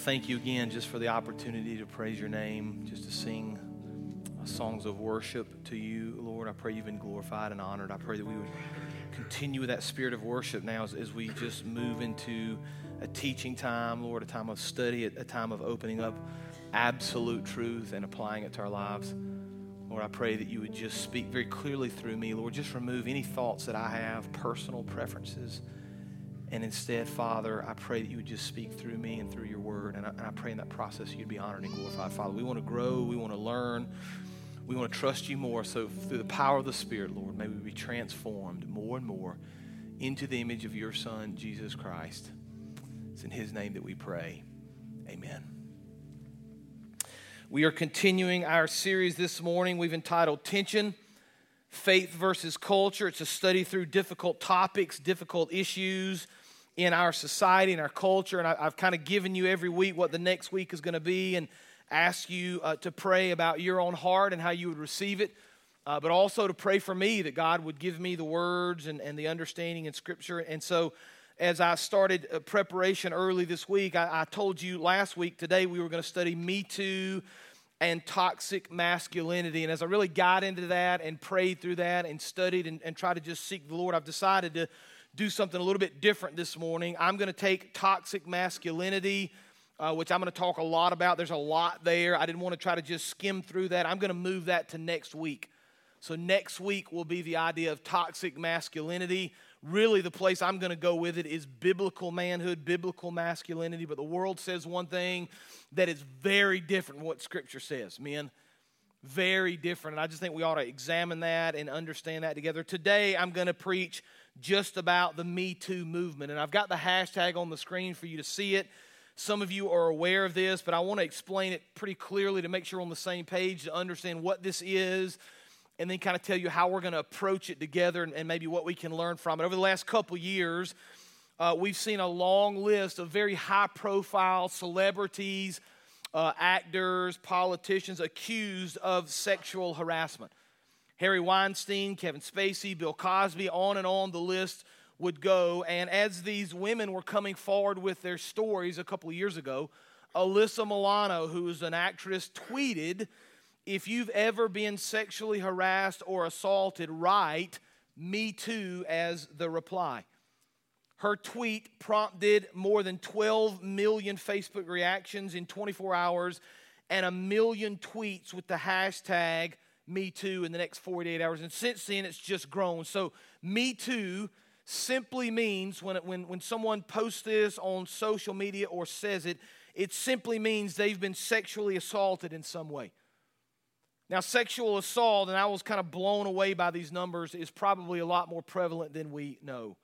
Thank you again just for the opportunity to praise your name, just to sing songs of worship to you, Lord. I pray you've been glorified and honored. I pray that we would continue with that spirit of worship now as, as we just move into a teaching time, Lord, a time of study, a, a time of opening up absolute truth and applying it to our lives. Lord, I pray that you would just speak very clearly through me. Lord, just remove any thoughts that I have, personal preferences and instead, Father, I pray that you would just speak through me and through your word. And I, and I pray in that process you'd be honored and glorified. Father, we want to grow. We want to learn. We want to trust you more. So, through the power of the Spirit, Lord, may we be transformed more and more into the image of your Son, Jesus Christ. It's in his name that we pray. Amen. We are continuing our series this morning. We've entitled Tension Faith versus Culture. It's a study through difficult topics, difficult issues in our society and our culture. And I, have kind of given you every week what the next week is going to be and ask you uh, to pray about your own heart and how you would receive it. Uh, but also to pray for me that God would give me the words and, and the understanding in Scripture. And so, as I started uh, preparation early this week, I, I told you last week, today we were going to study Me Too and toxic masculinity. And as I really got into that and prayed through that and studied and, and tried to just seek the Lord, I've decided to do something a little bit different this morning. I'm going to take toxic masculinity, uh, which I'm going to talk a lot about. There's a lot there. I didn't want to try to just skim through that. I'm going to move that to next week. So, next week will be the idea of toxic masculinity. Really, the place I'm going to go with it is biblical manhood, biblical masculinity. But the world says one thing that is very different what Scripture says, men. Very different. And I just think we ought to examine that and understand that together. Today, I'm going to preach just about the Me Too movement. And I've got the hashtag on the screen for you to see it. Some of you are aware of this, but I want to explain it pretty clearly to make sure we're on the same page to understand what this is and then kind of tell you how we're going to approach it together and, maybe what we can learn from it. Over the last couple years, uh, we've seen a long list of very high profile celebrities, uh, actors, politicians accused of sexual harassment. Harvey Weinstein, Kevin Spacey, Bill Cosby, on and on the list would go. And as these women were coming forward with their stories a couple years ago, Alyssa Milano, who is an actress, tweeted, If you've ever been sexually harassed or assaulted, write me too as the reply. Her tweet prompted more than 12 million Facebook reactions in 24 hours and a million tweets with the hashtag me Too in the next 48 hours. And since then, it's just grown. So, Me Too simply means when, it, when, when someone posts this on social media or says it, it simply means they've been sexually assaulted in some way. Now, sexual assault, and I was kind of blown away by these numbers, is probably a lot more prevalent than we know.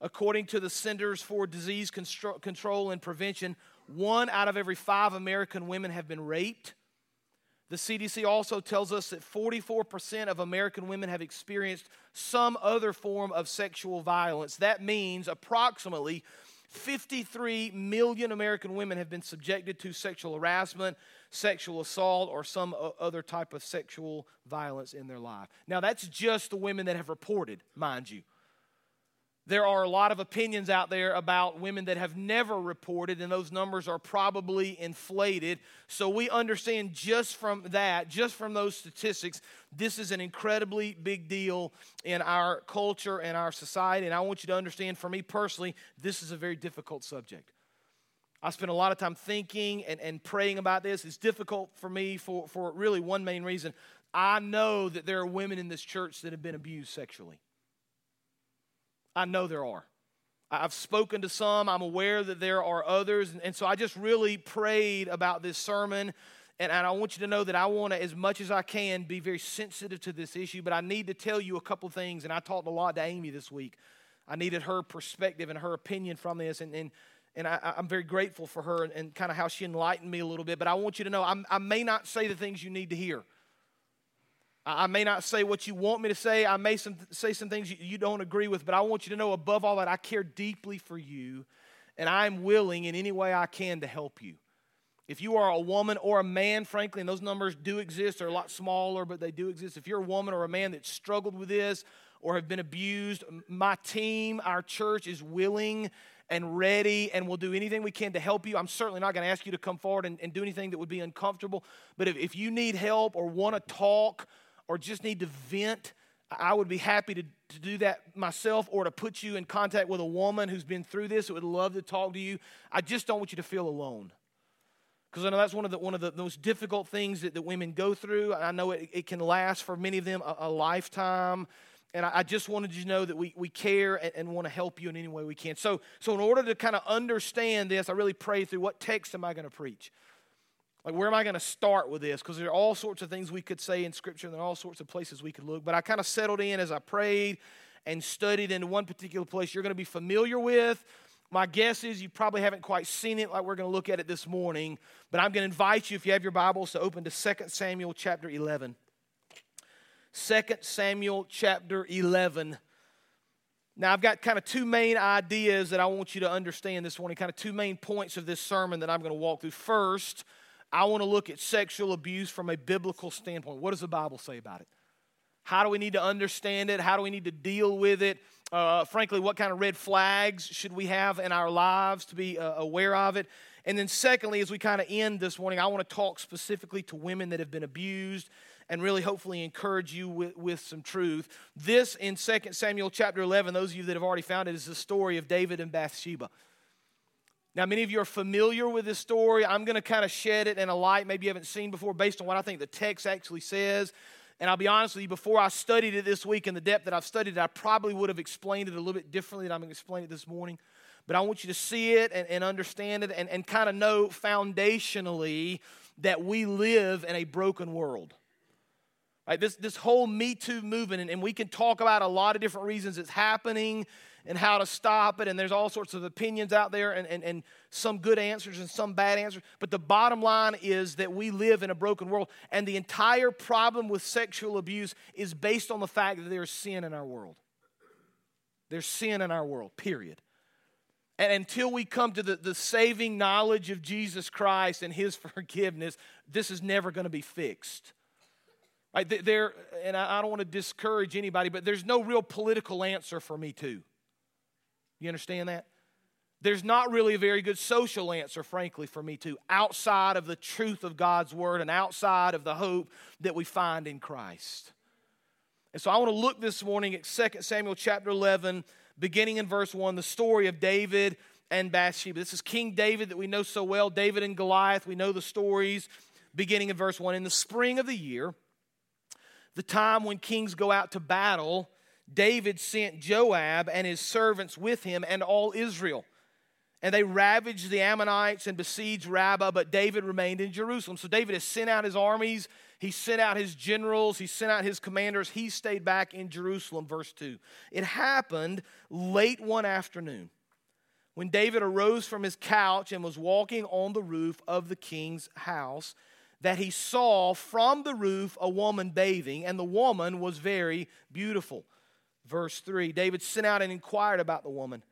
According to the Centers for Disease Control and Prevention, one out of every five American women have been raped. The CDC also tells us that 44% of American women have experienced some other form of sexual violence. That means approximately 53 million American women have been subjected to sexual harassment, sexual assault, or some other type of sexual violence in their life. Now, that's just the women that have reported, mind you. There are a lot of opinions out there about women that have never reported, and those numbers are probably inflated. So we understand just from that, just from those statistics, this is an incredibly big deal in our culture and our society. And I want you to understand, for me personally, this is a very difficult subject. I spend a lot of time thinking and, and praying about this. It's difficult for me for, for really one main reason. I know that there are women in this church that have been abused sexually. I know there are. I've spoken to some, I'm aware that there are others. And, so I just really prayed about this sermon. And, I want you to know that I want to, as much as I can, be very sensitive to this issue. But I need to tell you a couple things. And I talked a lot to Amy this week. I needed her perspective and her opinion from this. And, and, and I, am very grateful for her and, and kind of how she enlightened me a little bit. But I want you to know I'm, I may not say the things you need to hear. I may not say what you want me to say. I may some, say some things you, you don't agree with, but I want you to know above all that I care deeply for you, and I'm willing in any way I can to help you. If you are a woman or a man, frankly, and those numbers do exist, they're a lot smaller, but they do exist. If you're a woman or a man that struggled with this or have been abused, my team, our church is willing and ready and will do anything we can to help you. I'm certainly not going to ask you to come forward and, and, do anything that would be uncomfortable, but if, if you need help or want to talk, or just need to vent, I would be happy to, to do that myself or to put you in contact with a woman who's been through this who would love to talk to you. I just don't want you to feel alone. Because I know that's one of the, one of the most difficult things that, that women go through. I know it, it can last for many of them a, a lifetime. And I, I, just wanted you to know that we, we care and, and want to help you in any way we can. So, so, in order to kind of understand this, I really pray through what text am I going to preach? Like, where am I going to start with this? Because there are all sorts of things we could say in Scripture, and there are all sorts of places we could look. But I kind of settled in as I prayed and studied in one particular place you're going to be familiar with. My guess is you probably haven't quite seen it like we're going to look at it this morning. But I'm going to invite you, if you have your Bibles, to open to 2 Samuel chapter 11. 2 Samuel chapter 11. Now, I've got kind of two main ideas that I want you to understand this morning, kind of two main points of this sermon that I'm going to walk through. First, I want to look at sexual abuse from a biblical standpoint. What does the Bible say about it? How do we need to understand it? How do we need to deal with it? Uh, frankly, what kind of red flags should we have in our lives to be uh, aware of it? And then, secondly, as we kind of end this morning, I want to talk specifically to women that have been abused and really hopefully encourage you with, with some truth. This in 2 Samuel chapter 11, those of you that have already found it, is the story of David and Bathsheba. Now, many of you are familiar with this story. I'm going to kind of shed it in a light maybe you haven't seen before based on what I think the text actually says. And I'll be honest with you, before I studied it this week in the depth that I've studied it, I probably would have explained it a little bit differently than I'm going to explain it this morning. But I want you to see it and, and understand it and, and kind of know foundationally that we live in a broken world. Right, this, this whole Me Too movement, and, and we can talk about a lot of different reasons it's happening and how to stop it. And there's all sorts of opinions out there and, and, and some good answers and some bad answers. But the bottom line is that we live in a broken world. And the entire problem with sexual abuse is based on the fact that there's sin in our world. There's sin in our world, period. And until we come to the, the saving knowledge of Jesus Christ and his forgiveness, this is never going to be fixed. Right, there, and I don't want to discourage anybody, but there's no real political answer for me, too. You understand that? There's not really a very good social answer, frankly, for me too, outside of the truth of God's word and outside of the hope that we find in Christ. And so I want to look this morning at 2 Samuel chapter 11, beginning in verse 1, the story of David and Bathsheba. This is King David that we know so well, David and Goliath. We know the stories beginning in verse 1. In the spring of the year, the time when kings go out to battle, David sent Joab and his servants with him and all Israel. And they ravaged the Ammonites and besieged Rabbah, but David remained in Jerusalem. So David has sent out his armies, he sent out his generals, he sent out his commanders. He stayed back in Jerusalem, verse 2. It happened late one afternoon when David arose from his couch and was walking on the roof of the king's house that he saw from the roof a woman bathing, and the woman was very beautiful. Verse 3 David sent out and inquired about the woman.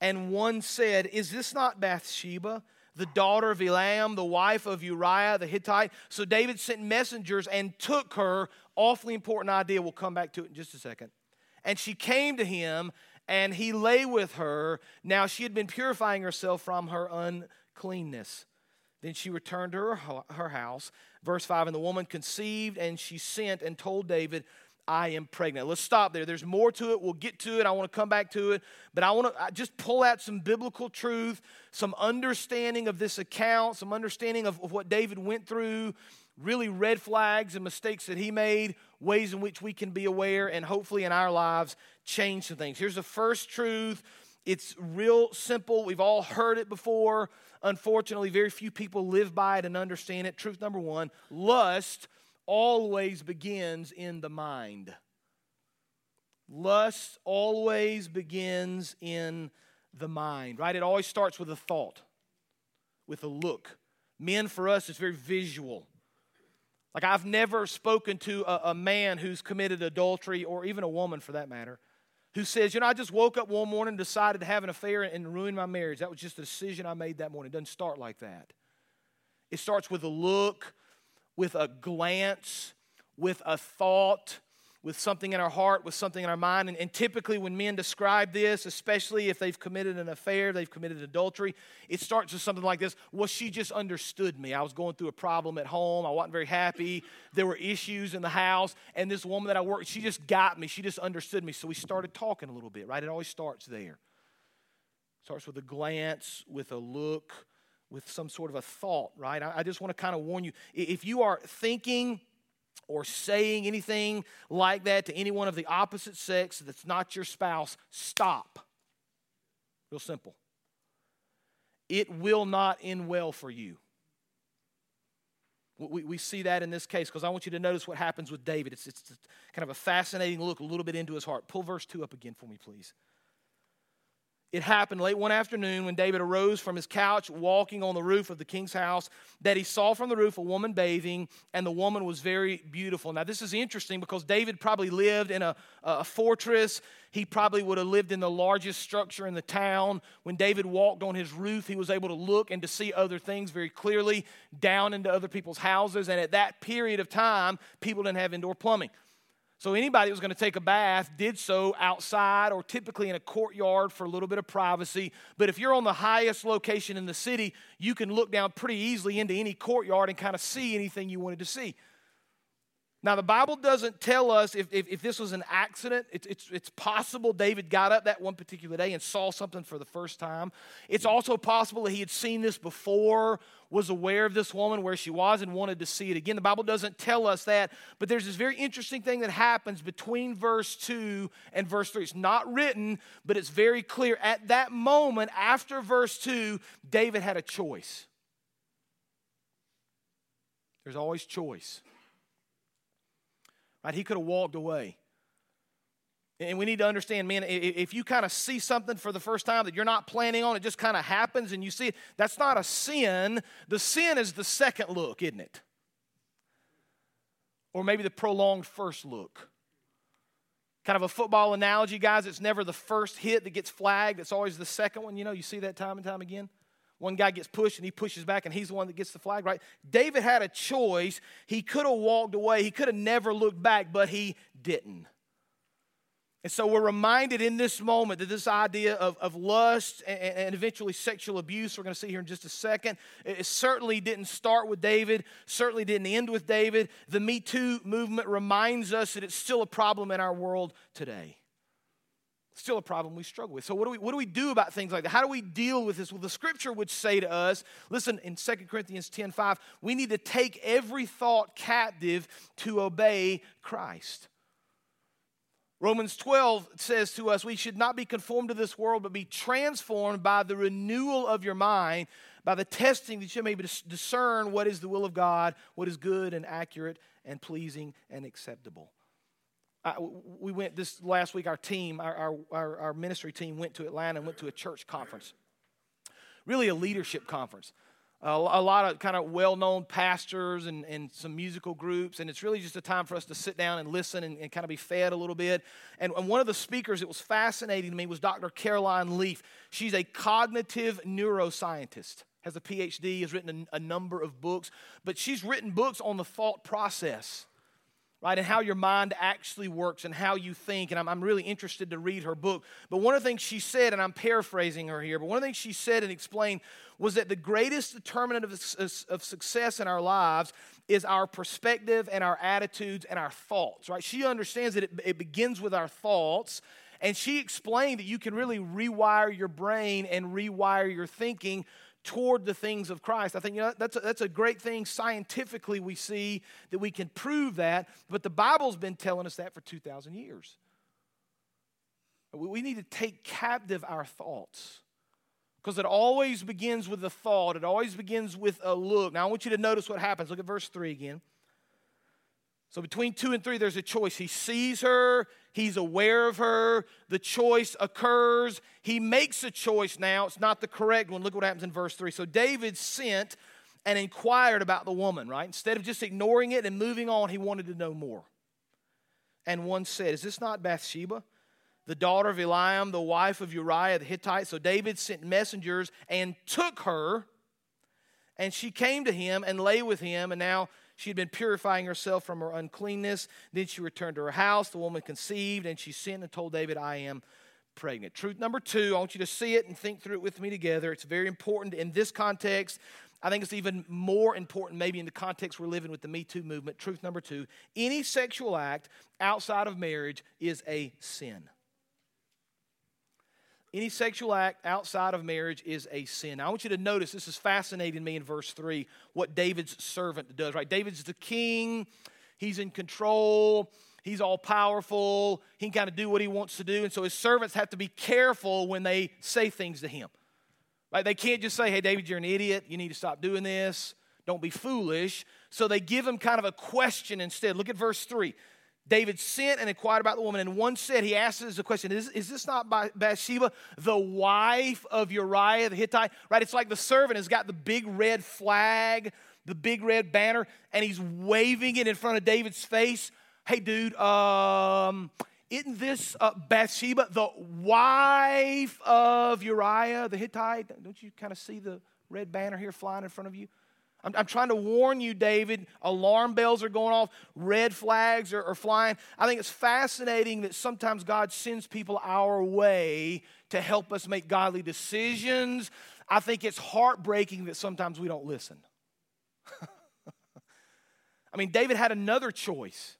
And one said, Is this not Bathsheba, the daughter of Eliam, the wife of Uriah the Hittite? So David sent messengers and took her. Awfully important idea. We'll come back to it in just a second. And she came to him, and he lay with her. Now she had been purifying herself from her uncleanness. Then she returned to her, her house. Verse 5 And the woman conceived, and she sent and told David, I am pregnant. Let's stop there. There's more to it. We'll get to it. I want to come back to it. But I want to just pull out some biblical truth, some understanding of this account, some understanding of, what David went through, really red flags and mistakes that he made, ways in which we can be aware, and hopefully in our lives change some things. Here's the first truth it's real simple. We've all heard it before. Unfortunately, very few people live by it and understand it. Truth number one lust always begins in the mind. Lust always begins in the mind, right? It always starts with a thought, with a look. Men, for us, it's very visual. Like, I've never spoken to a, a, man who's committed adultery, or even a woman for that matter, who says, You know, I just woke up one morning decided to have an affair and ruin my marriage. That was just a decision I made that morning. It doesn't start like that. It starts with a look, with a glance, with a thought, with something in our heart, with something in our mind. And, and, typically, when men describe this, especially if they've committed an affair, they've committed adultery, it starts with something like this Well, she just understood me. I was going through a problem at home. I wasn't very happy. There were issues in the house. And this woman that I worked, she just got me. She just understood me. So we started talking a little bit, right? It always starts there. Starts with a glance, with a look, with some sort of a thought, right? I, just want to kind of warn you if you are thinking or saying anything like that to anyone of the opposite sex that's not your spouse, stop. Real simple. It will not end well for you. We, we see that in this case because I want you to notice what happens with David. It's, it's kind of a fascinating look a little bit into his heart. Pull verse 2 up again for me, please. It happened late one afternoon when David arose from his couch, walking on the roof of the king's house, that he saw from the roof a woman bathing, and the woman was very beautiful. Now, this is interesting because David probably lived in a, a fortress. He probably would have lived in the largest structure in the town. When David walked on his roof, he was able to look and to see other things very clearly down into other people's houses. And at that period of time, people didn't have indoor plumbing. So anybody that was going to take a bath did so outside or typically in a courtyard for a little bit of privacy. But if you're on the highest location in the city, you can look down pretty easily into any courtyard and kind of see anything you wanted to see. Now, the Bible doesn't tell us if, if, if this was an accident. It's, it's, it's possible David got up that one particular day and saw something for the first time. It's also possible that he had seen this before, was aware of this woman where she was, and wanted to see it again. The Bible doesn't tell us that, but there's this very interesting thing that happens between verse 2 and verse 3. It's not written, but it's very clear. At that moment, after verse 2, David had a choice. There's always choice. Right? He could have walked away. And we need to understand, man, if you kind of see something for the first time that you're not planning on, it just kind of happens and you see it, that's not a sin. The sin is the second look, isn't it? Or maybe the prolonged first look. Kind of a football analogy, guys, it's never the first hit that gets flagged, it's always the second one. You know, you see that time and time again. One guy gets pushed and he pushes back and he's the one that gets the flag, right? David had a choice. He could have walked away, he could have never looked back, but he didn't. And so we're reminded in this moment that this idea of, of lust and, and eventually sexual abuse, we're going to see here in just a second, it certainly didn't start with David, certainly didn't end with David. The Me Too movement reminds us that it's still a problem in our world today still a problem we struggle with. So, what do we, what do, we do about things like that? How do we deal with this? Well, the scripture would say to us listen, in 2 Corinthians 10 5, we need to take every thought captive to obey Christ. Romans 12 says to us, we should not be conformed to this world, but be transformed by the renewal of your mind, by the testing that you may discern what is the will of God, what is good and accurate and pleasing and acceptable. I, we went this last week, our team, our, our, our ministry team went to Atlanta and went to a church conference, really a leadership conference. Uh, a lot of kind of well known pastors and, and some musical groups, and it's really just a time for us to sit down and listen and, and kind of be fed a little bit. And, and, one of the speakers that was fascinating to me was Dr. Caroline Leaf. She's a cognitive neuroscientist, has a PhD, has written a, a number of books, but she's written books on the thought process right? And how your mind actually works and how you think. And I'm, I'm really interested to read her book. But one of the things she said, and I'm paraphrasing her here, but one of the things she said and explained was that the greatest determinant of, of success in our lives is our perspective and our attitudes and our thoughts, right? She understands that it, it begins with our thoughts. And she explained that you can really rewire your brain and rewire your thinking toward the things of Christ. I think you know, that's, a, that's a great thing. Scientifically, we see that we can prove that, but the Bible's been telling us that for 2,000 years. We need to take captive our thoughts because it always begins with a thought, it always begins with a look. Now, I want you to notice what happens. Look at verse 3 again. So between two and three, there's a choice. He sees her, he's aware of her, the choice occurs. He makes a choice now. It's not the correct one. Look what happens in verse three. So David sent and inquired about the woman, right? Instead of just ignoring it and moving on, he wanted to know more. And one said, Is this not Bathsheba, the daughter of Eliam, the wife of Uriah the Hittite? So David sent messengers and took her, and she came to him and lay with him, and now she had been purifying herself from her uncleanness. Then she returned to her house. The woman conceived, and she sent and told David, I am pregnant. Truth number two, I want you to see it and think through it with me together. It's very important in this context. I think it's even more important, maybe in the context we're living with the Me Too movement. Truth number two any sexual act outside of marriage is a sin. Any sexual act outside of marriage is a sin. Now, I want you to notice this is fascinating me in verse 3 what David's servant does, right? David's the king, he's in control, he's all powerful, he can kind of do what he wants to do. And so his servants have to be careful when they say things to him. Right? They can't just say, hey, David, you're an idiot, you need to stop doing this, don't be foolish. So they give him kind of a question instead. Look at verse 3. David sent and inquired about the woman, and one said, he asked us a question, is, is this not Bathsheba, the wife of Uriah the Hittite? Right? It's like the servant has got the big red flag, the big red banner, and he's waving it in front of David's face. Hey, dude, um, isn't this uh, Bathsheba, the wife of Uriah the Hittite? Don't you kind of see the red banner here flying in front of you? I'm, I'm, trying to warn you, David. Alarm bells are going off, red flags are, are flying. I think it's fascinating that sometimes God sends people our way to help us make godly decisions. I think it's heartbreaking that sometimes we don't listen. I mean, David had another choice.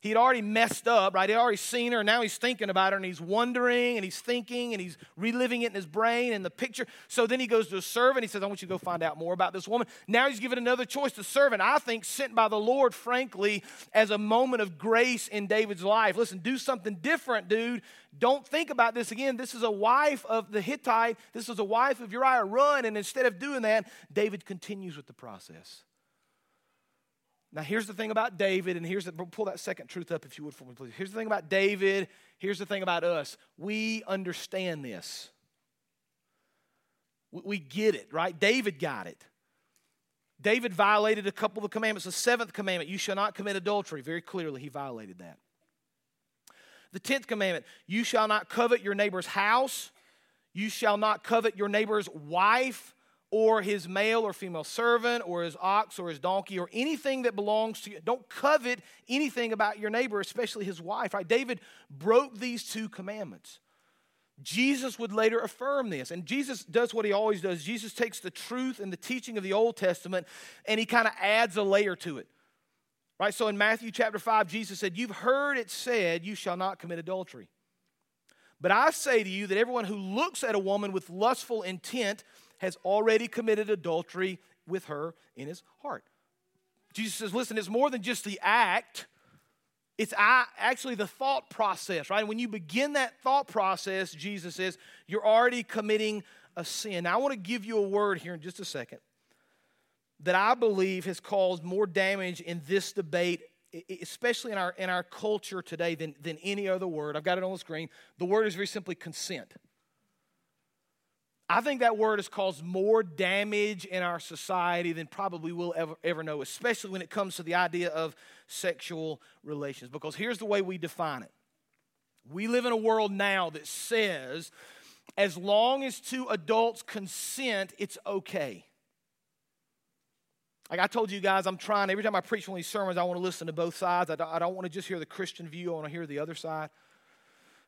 He had already messed up, right? He'd already seen her, and now he's thinking about her, and he's wondering, and he's thinking, and he's reliving it in his brain and the picture. So then he goes to a servant. He says, I want you to go find out more about this woman. Now he's given another choice. To servant, I think, sent by the Lord, frankly, as a moment of grace in David's life. Listen, do something different, dude. Don't think about this again. This is a wife of the Hittite. This is a wife of Uriah. Run. And instead of doing that, David continues with the process. Now, here's the thing about David, and here's the, pull that second truth up if you would for me, please. Here's the thing about David, here's the thing about us. We understand this. We get it, right? David got it. David violated a couple of the commandments. The seventh commandment, you shall not commit adultery. Very clearly, he violated that. The tenth commandment, you shall not covet your neighbor's house. You shall not covet your neighbor's wife or his male or female servant or his ox or his donkey or anything that belongs to you. Don't covet anything about your neighbor, especially his wife. Right? David broke these two commandments. Jesus would later affirm this. And Jesus does what he always does. Jesus takes the truth and the teaching of the Old Testament and he kind of adds a layer to it. Right? So in Matthew chapter 5, Jesus said, You've heard it said, You shall not commit adultery. But I say to you that everyone who looks at a woman with lustful intent has already committed adultery with her in his heart. Jesus says, listen, it's more than just the act, it's actually the thought process, right? When you begin that thought process, Jesus says, you're already committing a sin. Now, I want to give you a word here in just a second that I believe has caused more damage in this debate, especially in our, in our culture today, than, than any other word. I've got it on the screen. The word is very simply consent. I think that word has caused more damage in our society than probably we'll ever, ever know, especially when it comes to the idea of sexual relations. Because here's the way we define it we live in a world now that says as long as two adults consent, it's okay. Like I told you guys, I'm trying, every time I preach one of these sermons, I want to listen to both sides. I don't, I don't want to just hear the Christian view, I want to hear the other side.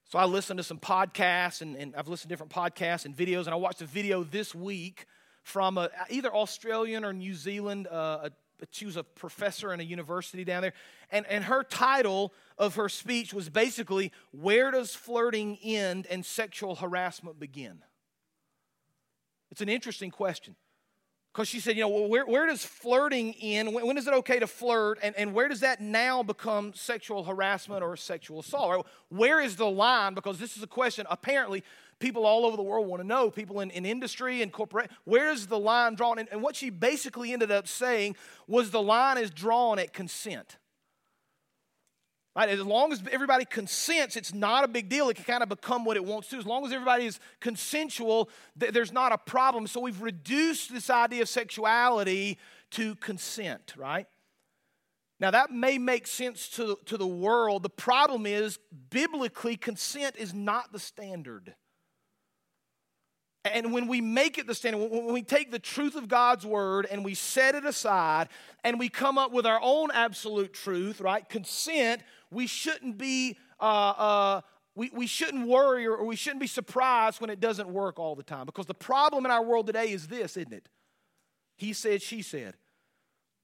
So I listened to some podcasts, and, and I've listened to different podcasts and videos, and I watched a video this week from a, either Australian or New Zealand. Uh, a, she was a professor in a university down there, and, and her title of her speech was basically, Where Does Flirting End and Sexual Harassment Begin? It's an interesting question. Because she said, you know, where, where does flirting end? When, when is it okay to flirt? And, and where does that now become sexual harassment or sexual assault? Where is the line? Because this is a question apparently people all over the world want to know, people in, in industry and corporate, where is the line drawn? And, and what she basically ended up saying was the line is drawn at consent. Right? As long as everybody consents, it's not a big deal. It can kind of become what it wants to. As long as everybody is consensual, th- there's not a problem. So we've reduced this idea of sexuality to consent, right? Now, that may make sense to, to the world. The problem is, biblically, consent is not the standard. And when we make it the standard, when we take the truth of God's word and we set it aside and we come up with our own absolute truth, right? Consent, we shouldn't be, uh, uh, we, we shouldn't worry or, or we shouldn't be surprised when it doesn't work all the time. Because the problem in our world today is this, isn't it? He said, she said.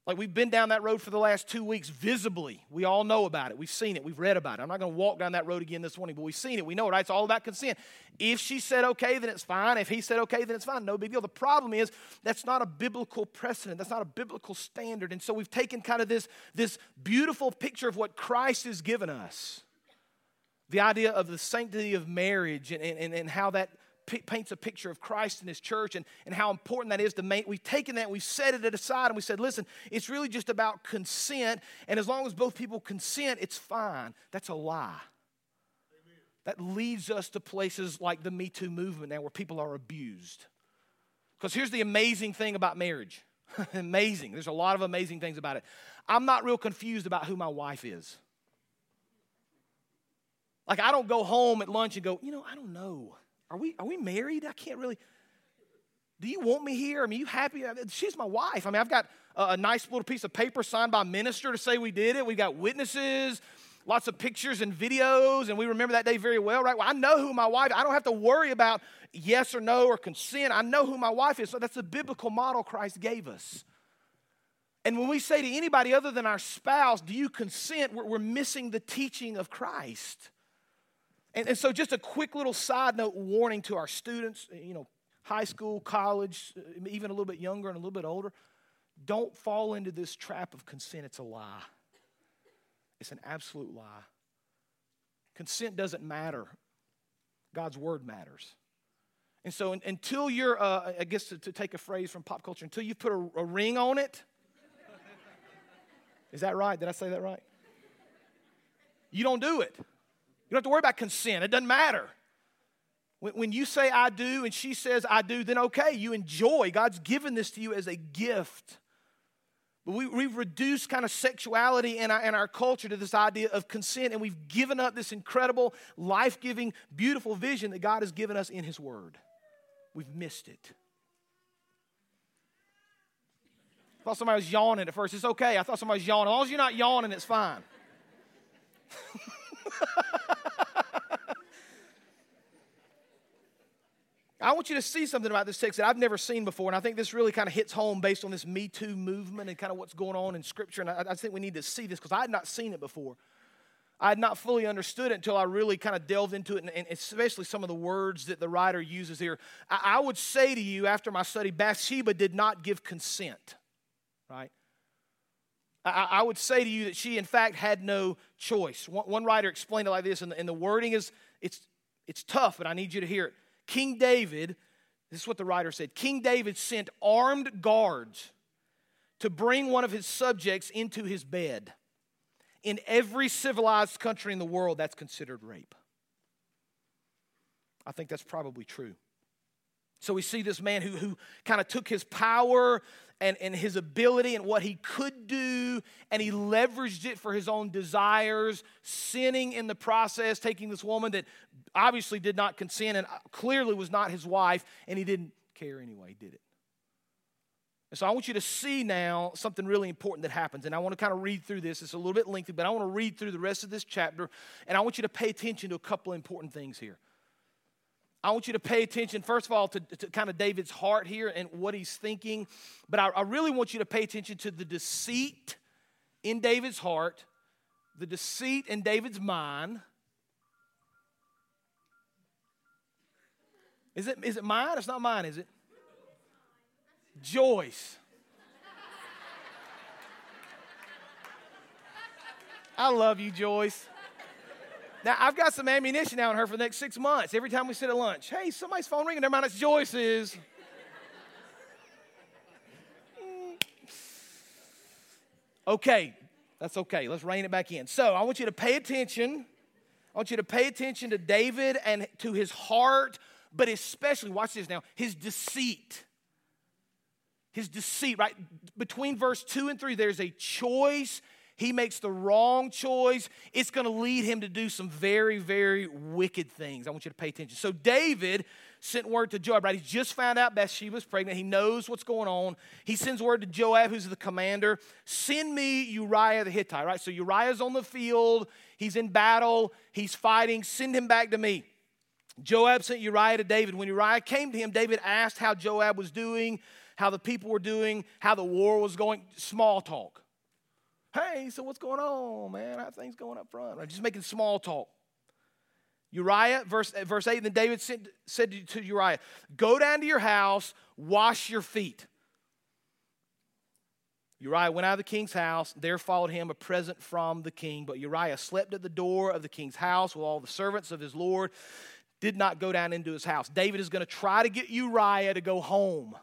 Like we've been down that road for the last two weeks visibly. We all know about it. We've seen it. We've read about it. I'm not going to walk down that road again this morning, but we've seen it. We know it, right? It's all about consent. If she said okay, then it's fine. If he said okay, then it's fine. No big deal. The problem is that's not a biblical precedent. That's not a biblical standard. And so we've taken kind of this, this beautiful picture of what Christ has given us. The idea of the sanctity of marriage and, and, and how that paints a picture of Christ and His church and, and how important that is to make. We've taken that, we've set it aside, and we said, listen, it's really just about consent. And as long as both people consent, it's fine. That's a lie. Amen. That leads us to places like the Me Too movement now where people are abused. Because here's the amazing thing about marriage amazing. There's a lot of amazing things about it. I'm not real confused about who my wife is. Like, I don't go home at lunch and go, you know, I don't know. Are we, are we married? I can't really. Do you want me here? I mean, you happy? She's my wife. I mean, I've got a, a nice little piece of paper signed by a minister to say we did it. We got witnesses, lots of pictures and videos, and we remember that day very well, right? Well, I know who my wife. I don't have to worry about yes or no or consent. I know who my wife is. So that's the biblical model Christ gave us. And when we say to anybody other than our spouse, "Do you consent?" we're, we're missing the teaching of Christ. And, and so, just a quick little side note warning to our students, you know, high school, college, uh, even a little bit younger and a little bit older. Don't fall into this trap of consent. It's a lie. It's an absolute lie. Consent doesn't matter, God's word matters. And so, until you're, uh, I guess to, to, take a phrase from pop culture, until you put a, a ring on it, is that right? Did I say that right? You don't do it. You don't have to worry about consent, it doesn't matter. When, you say I do and she says I do, then okay, you enjoy. God's given this to you as a gift. But we, we've reduced kind of sexuality in our, in our culture to this idea of consent, and we've given up this incredible, life giving, beautiful vision that God has given us in His Word. We've missed it. I thought somebody was yawning at first. It's okay. I thought somebody was yawning. As long as you're not yawning, it's fine. I want you to see something about this text that I've never seen before, and I think this really kind of hits home based on this Me Too movement and kind of what's going on in Scripture. And I, I think we need to see this because I had not seen it before. I had not fully understood it until I really kind of delved into it, and, and especially some of the words that the writer uses here. I, I would say to you, after my study, Bathsheba did not give consent, right? I, would say to you that she, in fact, had no choice. One, writer explained it like this, and the wording is it's, it's tough, but I need you to hear it. King David, this is what the writer said King David sent armed guards to bring one of his subjects into his bed. In every civilized country in the world, that's considered rape. I think that's probably true. So we see this man who, who kind of took his power and, and his ability and what he could do, and he leveraged it for his own desires, sinning in the process, taking this woman that obviously did not consent and uh, clearly was not his wife, and he didn't care anyway, He did it? And so I want you to see now something really important that happens. And I want to kind of read through this. It's a little bit lengthy, but I want to read through the rest of this chapter. And I want you to pay attention to a couple important things here. I want you to pay attention, first of all, to, to kind of David's heart here and what he's thinking. But I, I really want you to pay attention to the deceit in David's heart, the deceit in David's mind. Is it, is it mine? It's not mine, is it? Joyce. I love you, Joyce. Now, I've got some ammunition out on her for the next six months. Every time we sit at lunch, hey, somebody's phone ringing. Never mind, it's Joyce's. Okay, that's okay. Let's rein it back in. So, I want you to pay attention. I want you to pay attention to David and to his heart, but especially, watch this now, his deceit his deceit, right? Between verse 2 and 3, there's a choice. He makes the wrong choice. It's going to lead him to do some very, very wicked things. I want you to pay attention. So, David sent word to Joab, right? He's just found out Bathsheba's pregnant. He knows what's going on. He sends word to Joab, who's the commander send me Uriah the Hittite, right? So, Uriah's on the field. He's in battle. He's fighting. Send him back to me. Joab sent Uriah to David. When Uriah came to him, David asked how Joab was doing how the people were doing, how the war was going, small talk. Hey, so what's going on, man? How things going up front? Right? Just making small talk. Uriah, verse, eh, verse 8, then David said, said to, to Uriah, Go down to your house, wash your feet. Uriah went out of the king's house. There followed him a present from the king. But Uriah slept at the door of the king's house with all the servants of his Lord, did not go down into his house. David is going to try to get Uriah to go home.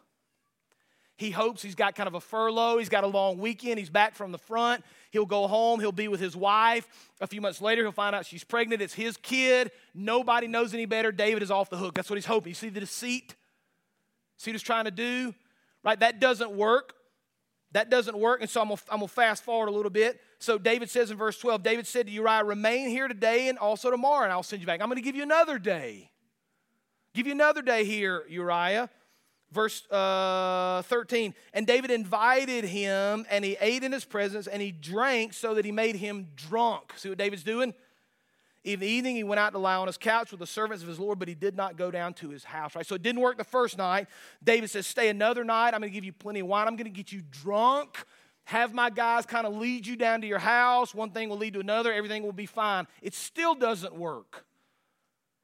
He hopes he's got kind of a furlough. He's got a long weekend. He's back from the front. He'll go home. He'll be with his wife. A few months later, he'll find out she's pregnant. It's his kid. Nobody knows any better. David is off the hook. That's what he's hoping. You see the deceit? See what he's trying to do? Right? That doesn't work. That doesn't work. And so I'm going to fast forward a little bit. So David says in verse 12, David said to Uriah, Remain here today and also tomorrow, and I'll send you back. I'm going to give you another day. Give you another day here, Uriah. Verse uh, 13, and David invited him, and he ate in his presence, and he drank so that he made him drunk. See what David's doing? In the evening, he went out to lie on his couch with the servants of his Lord, but he did not go down to his house, right? So it didn't work the first night. David says, Stay another night. I'm going to give you plenty of wine. I'm going to get you drunk. Have my guys kind of lead you down to your house. One thing will lead to another. Everything will be fine. It still doesn't work.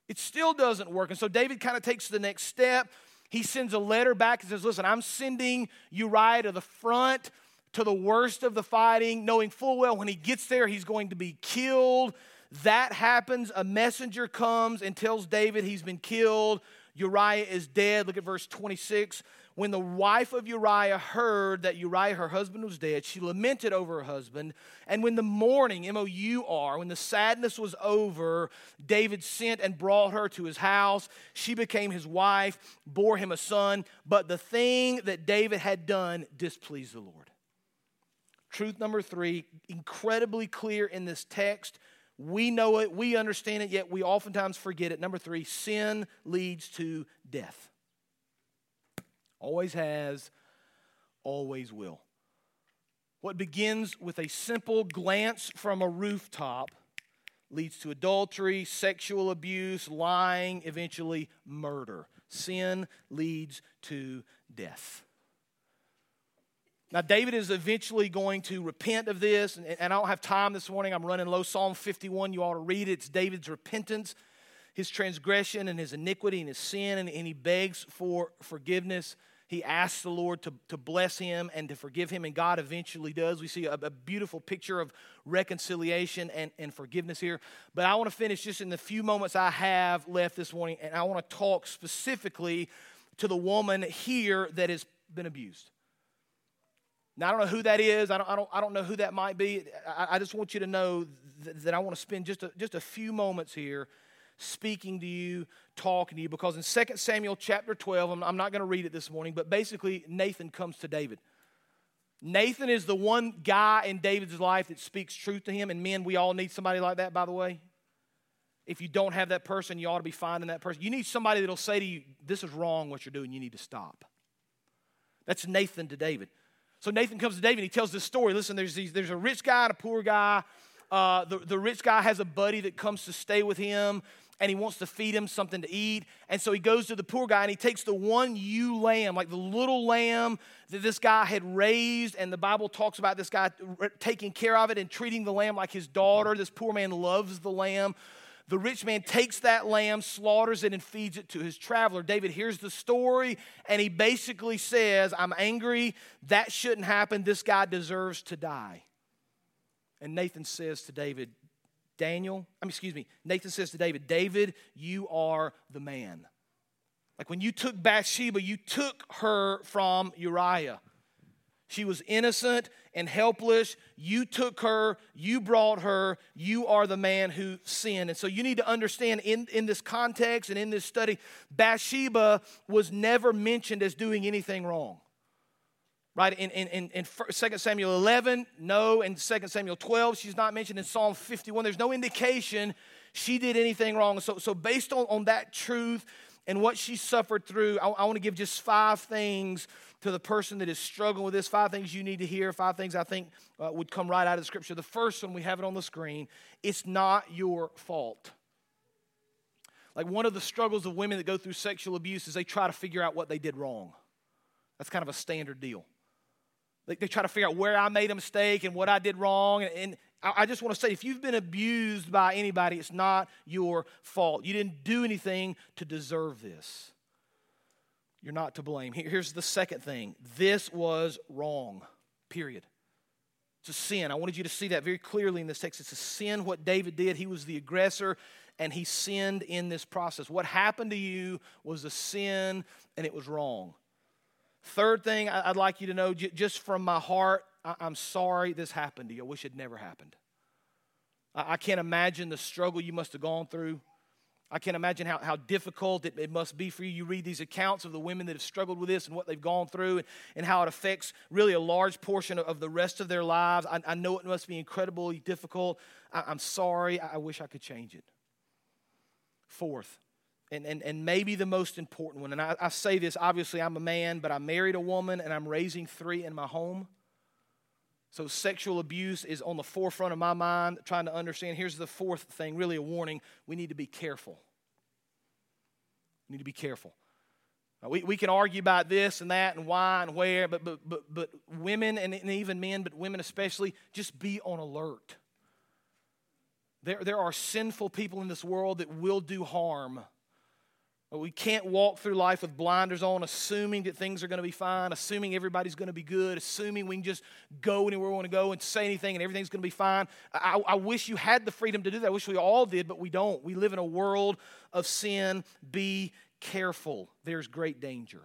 It still doesn't work. And so David kind of takes the next step he sends a letter back and says, Listen, I'm sending Uriah to the front, to the worst of the fighting, knowing full well when he gets there, he's going to be killed. That happens. A messenger comes and tells David he's been killed. Uriah is dead. Look at verse 26. When the wife of Uriah heard that Uriah, her husband, was dead, she lamented over her husband. And when the mourning, M O U R, when the sadness was over, David sent and brought her to his house. She became his wife, bore him a son. But the thing that David had done displeased the Lord. Truth number three, incredibly clear in this text. We know it, we understand it, yet we oftentimes forget it. Number three, sin leads to death. Always has, always will. What begins with a simple glance from a rooftop leads to adultery, sexual abuse, lying, eventually murder. Sin leads to death. Now, David is eventually going to repent of this, and, I don't have time this morning. I'm running low. Psalm 51, you ought to read it. It's David's repentance, his transgression, and his iniquity and his sin, and, and he begs for forgiveness. He asks the Lord to, to bless him and to forgive him, and God eventually does. We see a, a beautiful picture of reconciliation and, and forgiveness here. But I want to finish just in the few moments I have left this morning, and I want to talk specifically to the woman here that has been abused. Now, I don't know who that is. I don't, I don't, I don't know who that might be. I, I just want you to know that, that I want to spend just a, just a few moments here speaking to you, talking to you, because in 2 Samuel chapter 12, I'm, not going to read it this morning, but basically, Nathan comes to David. Nathan is the one guy in David's life that speaks truth to him, and men, we all need somebody like that, by the way. If you don't have that person, you ought to be finding that person. You need somebody that'll say to you, This is wrong what you're doing, you need to stop. That's Nathan to David. So Nathan comes to David he tells this story. Listen, there's, these, there's a rich guy and a poor guy. Uh, the, the rich guy has a buddy that comes to stay with him and he wants to feed him something to eat. And so he goes to the poor guy and he takes the one ewe lamb, like the little lamb that this guy had raised. And the Bible talks about this guy taking care of it and treating the lamb like his daughter. This poor man loves the lamb. The rich man takes that lamb, slaughters it, and feeds it to his traveler. David hears the story, and he basically says, I'm angry. That shouldn't happen. This guy deserves to die. And Nathan says to David, Daniel, I mean, excuse me, Nathan says to David, David, you are the man. Like when you took Bathsheba, you took her from Uriah. She was innocent and helpless. You took her, you brought her, you are the man who sinned. And so you need to understand in, in this context and in this study, Bathsheba was never mentioned as doing anything wrong. Right? In, in, in, in 2 Samuel 11, no. In 2 Samuel 12, she's not mentioned. In Psalm 51, there's no indication she did anything wrong. So, so based on, on that truth and what she suffered through, I, I want to give just five things to the person that is struggling with this. Five things you need to hear. Five things I think uh, would come right out of the scripture. The first one, we have it on the screen. It's not your fault. Like one of the struggles of women that go through sexual abuse is they try to figure out what they did wrong. That's kind of a standard deal. They, they try to figure out where I made a mistake and what I did wrong. And, and I, I just want to say if you've been abused by anybody, it's not your fault. You didn't do anything to deserve this. You're not to blame. Here's the second thing this was wrong, period. It's a sin. I wanted you to see that very clearly in this text. It's a sin what David did. He was the aggressor and he sinned in this process. What happened to you was a sin and it was wrong. Third thing I'd like you to know, just from my heart, I'm sorry this happened to you. I wish it never happened. I can't imagine the struggle you must have gone through. I can't imagine how, how difficult it, it, must be for you. You read these accounts of the women that have struggled with this and what they've gone through and, and how it affects really a large portion of, of the rest of their lives. I, I, know it must be incredibly difficult. I, am sorry. I, I wish I could change it. Fourth, and, and, and maybe the most important one, and I, I say this obviously, I'm a man, but I married a woman and I'm raising three in my home. So, sexual abuse is on the forefront of my mind, trying to understand. Here's the fourth thing really a warning we need to be careful. We need to be careful. Now, we, we can argue about this and that and why and where, but, but, but, but women and, and even men, but women especially, just be on alert. There, there are sinful people in this world that will do harm Uh, we can't walk through life with blinders on, assuming that things are going to be fine, assuming everybody's going to be good, assuming we can just go anywhere we want to go and say anything and everything's going to be fine. I, I wish you had the freedom to do that. I wish we all did, but we don't. We live in a world of sin. Be careful. There's great danger.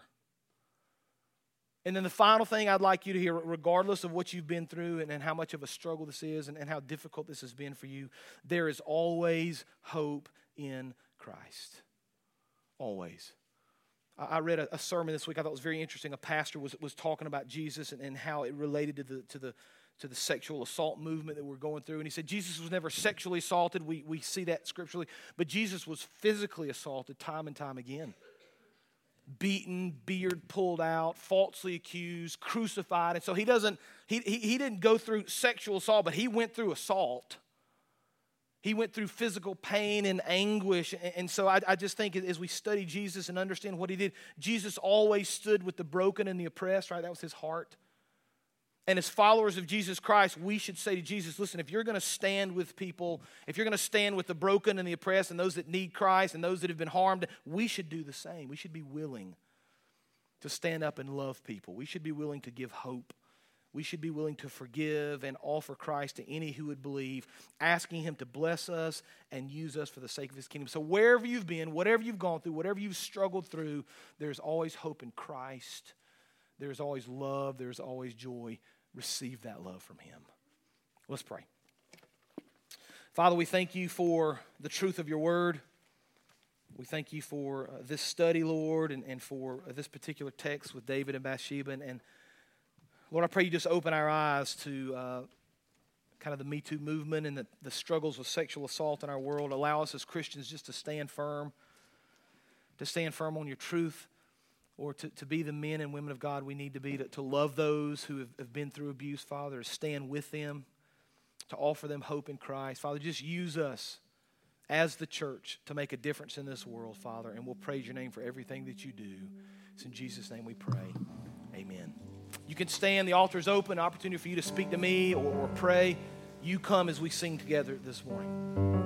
And then the final thing I'd like you to hear, regardless of what you've been through and, and how much of a struggle this is and, and how difficult this has been for you, there is always hope in Christ. Always. I read a, sermon this week I thought was very interesting. A pastor was, was talking about Jesus and, and how it related to the, to, the, to the sexual assault movement that we're going through. And he said Jesus was never sexually assaulted. We, we see that scripturally. But Jesus was physically assaulted time and time again. Beaten, beard pulled out, falsely accused, crucified. And so he doesn't, he, he, he didn't go through sexual assault, but he went through assault. He went through physical pain and anguish. And so I, I, just think as we study Jesus and understand what he did, Jesus always stood with the broken and the oppressed, right? That was his heart. And as followers of Jesus Christ, we should say to Jesus, listen, if you're going to stand with people, if you're going to stand with the broken and the oppressed and those that need Christ and those that have been harmed, we should do the same. We should be willing to stand up and love people. We should be willing to give hope we should be willing to forgive and offer Christ to any who would believe, asking Him to bless us and use us for the sake of His kingdom. So, wherever you've been, whatever you've gone through, whatever you've struggled through, there's always hope in Christ. There's always love. There's always joy. Receive that love from Him. Let's pray. Father, we thank you for the truth of your word. We thank you for uh, this study, Lord, and, and for uh, this particular text with David and Bathsheba. And, and Lord, I pray you just open our eyes to uh, kind of the Me Too movement and the, the struggles with sexual assault in our world. Allow us as Christians just to stand firm, to stand firm on your truth. or to, to be the men and women of God we need to be, to, to love those who have, have been through abuse, Father, to stand with them, to offer them hope in Christ. Father, just use us as the church to make a difference in this world, Father, and we'll praise your name for everything that you do. It's in Jesus' name we pray. Amen. You can stand, the altar is open, opportunity for you to speak to me or, or pray. You come as we sing together this morning.